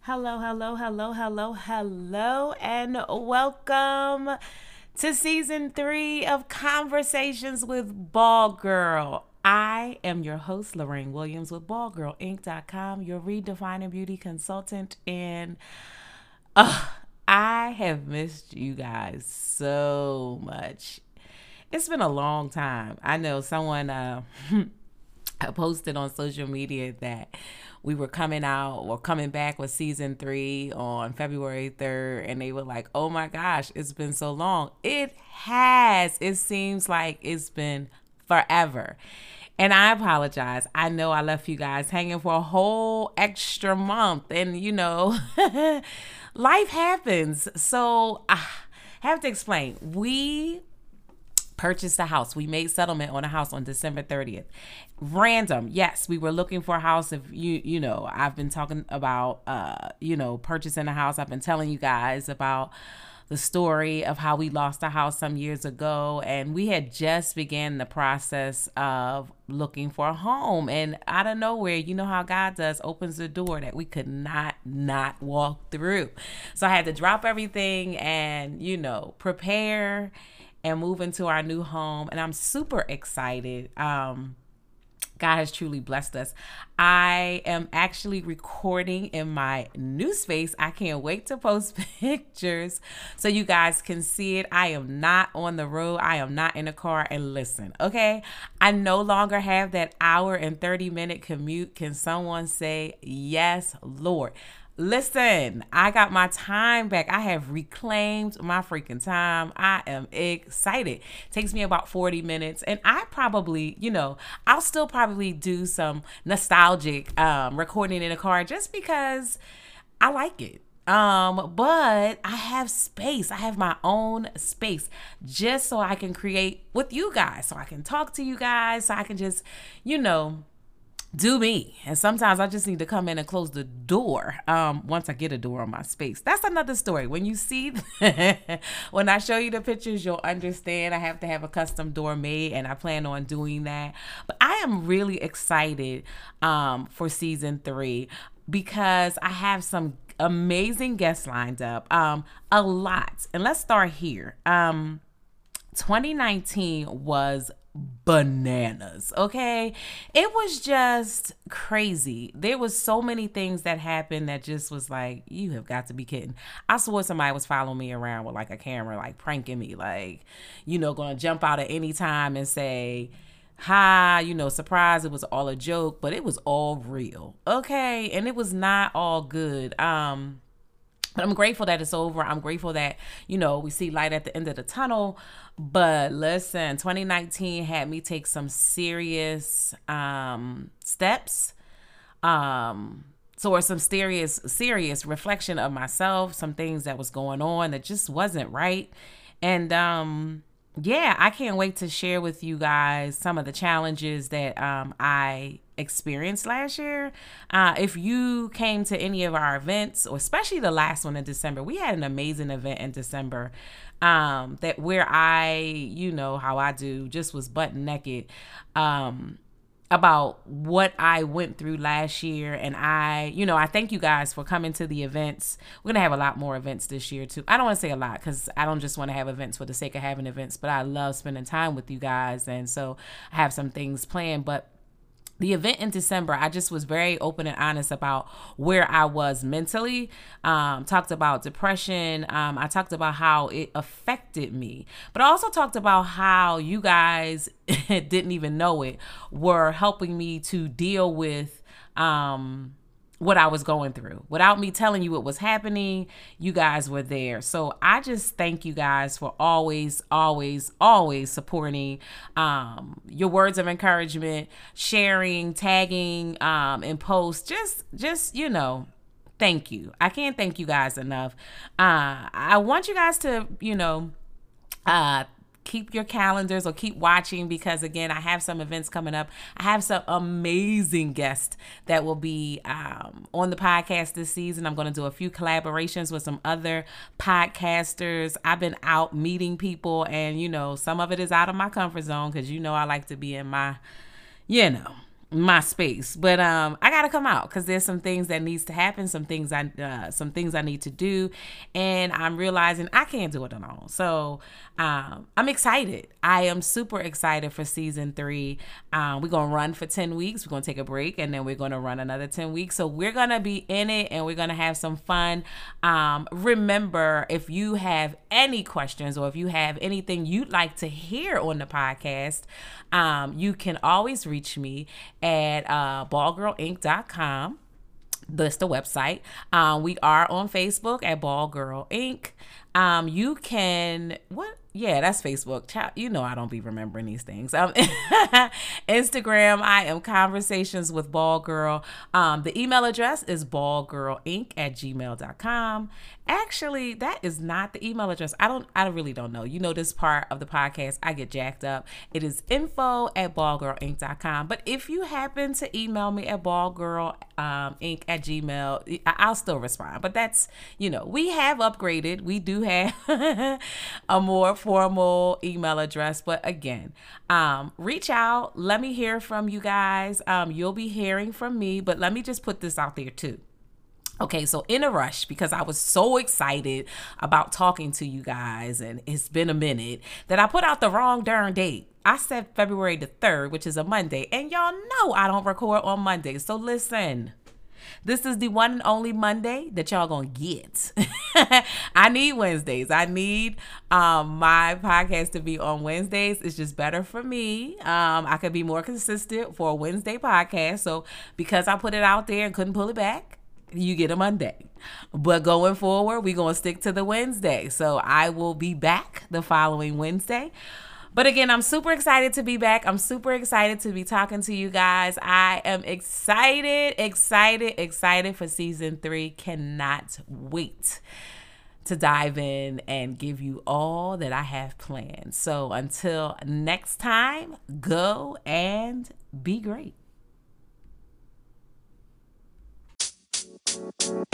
Hello, hello, hello, hello, hello, and welcome to season three of Conversations with Ball Girl. I am your host, Lorraine Williams with BallGirlInc.com, your redefining beauty consultant. And uh, I have missed you guys so much. It's been a long time. I know someone uh, posted on social media that we were coming out or coming back with season three on February 3rd, and they were like, oh my gosh, it's been so long. It has. It seems like it's been forever. And I apologize. I know I left you guys hanging for a whole extra month, and you know, life happens. So I have to explain. We purchased a house. We made settlement on a house on December 30th. Random. Yes, we were looking for a house if you you know, I've been talking about uh, you know, purchasing a house. I've been telling you guys about the story of how we lost a house some years ago and we had just began the process of looking for a home and out of nowhere you know how god does opens the door that we could not not walk through so i had to drop everything and you know prepare and move into our new home. And I'm super excited. Um, God has truly blessed us. I am actually recording in my new space. I can't wait to post pictures so you guys can see it. I am not on the road, I am not in a car. And listen, okay? I no longer have that hour and 30 minute commute. Can someone say, Yes, Lord? Listen, I got my time back. I have reclaimed my freaking time. I am excited. takes me about 40 minutes and I probably, you know, I'll still probably do some nostalgic um recording in a car just because I like it. Um, but I have space. I have my own space just so I can create with you guys, so I can talk to you guys, so I can just, you know, do me. And sometimes I just need to come in and close the door um, once I get a door on my space. That's another story. When you see, when I show you the pictures, you'll understand I have to have a custom door made, and I plan on doing that. But I am really excited um, for season three because I have some amazing guests lined up. Um, a lot. And let's start here. Um, 2019 was bananas okay? It was just crazy. There was so many things that happened that just was like you have got to be kidding. I swore somebody was following me around with like a camera like pranking me like you know gonna jump out at any time and say hi you know surprise it was all a joke but it was all real okay? And it was not all good. Um but I'm grateful that it's over. I'm grateful that, you know, we see light at the end of the tunnel. But listen, 2019 had me take some serious um, steps. Um, so or some serious serious reflection of myself, some things that was going on that just wasn't right. And um yeah, I can't wait to share with you guys some of the challenges that um, I experienced last year. Uh, if you came to any of our events, or especially the last one in December, we had an amazing event in December um, that where I, you know, how I do, just was butt naked. Um, about what I went through last year. And I, you know, I thank you guys for coming to the events. We're going to have a lot more events this year, too. I don't want to say a lot because I don't just want to have events for the sake of having events, but I love spending time with you guys. And so I have some things planned. But the event in December, I just was very open and honest about where I was mentally. Um, talked about depression. Um, I talked about how it affected me, but I also talked about how you guys didn't even know it were helping me to deal with. Um, what I was going through. Without me telling you what was happening, you guys were there. So I just thank you guys for always, always, always supporting um, your words of encouragement, sharing, tagging um, in posts. Just, just you know, thank you. I can't thank you guys enough. Uh, I want you guys to, you know, uh, keep your calendars or keep watching because again i have some events coming up. I have some amazing guests that will be um, on the podcast this season. I'm going to do a few collaborations with some other podcasters. I've been out meeting people and you know some of it is out of my comfort zone because you know i like to be in my you know my space. But um i gotta come out because there's some things that needs to happen some things i uh, some things i need to do and i'm realizing i can't do it alone so um i'm excited. I am super excited for season three. Um we're gonna run for 10 weeks. We're gonna take a break and then we're gonna run another 10 weeks. So we're gonna be in it and we're gonna have some fun. Um remember if you have any questions or if you have anything you'd like to hear on the podcast um you can always reach me at uh, ballgirlinc.com. That's the website. Um, we are on Facebook at Ball Girl Inc. Um, you can what? Yeah, that's Facebook. You know I don't be remembering these things. Um, Instagram, I am conversations with Ball Girl. Um, the email address is ballgirlinc at gmail.com. Actually, that is not the email address. I don't I really don't know. You know this part of the podcast, I get jacked up. It is info at ballgirlinc.com. But if you happen to email me at ballgirlinc um, at gmail, I'll still respond. But that's, you know, we have upgraded. We do have a more formal email address. But again, um, reach out. Let me hear from you guys. Um, you'll be hearing from me. But let me just put this out there too Okay, so in a rush because I was so excited about talking to you guys and it's been a minute that I put out the wrong darn date. I said February the 3rd, which is a Monday, and y'all know I don't record on Mondays. So listen. This is the one and only Monday that y'all gonna get. I need Wednesdays. I need um, my podcast to be on Wednesdays. It's just better for me. Um, I could be more consistent for a Wednesday podcast. So because I put it out there and couldn't pull it back, you get a Monday. But going forward, we're to stick to the Wednesday. So I will be back the following Wednesday. But again, I'm super excited to be back. I'm super excited to be talking to you guys. I am excited, excited, excited for season three. Cannot wait to dive in and give you all that I have planned. So until next time, go and be great. you.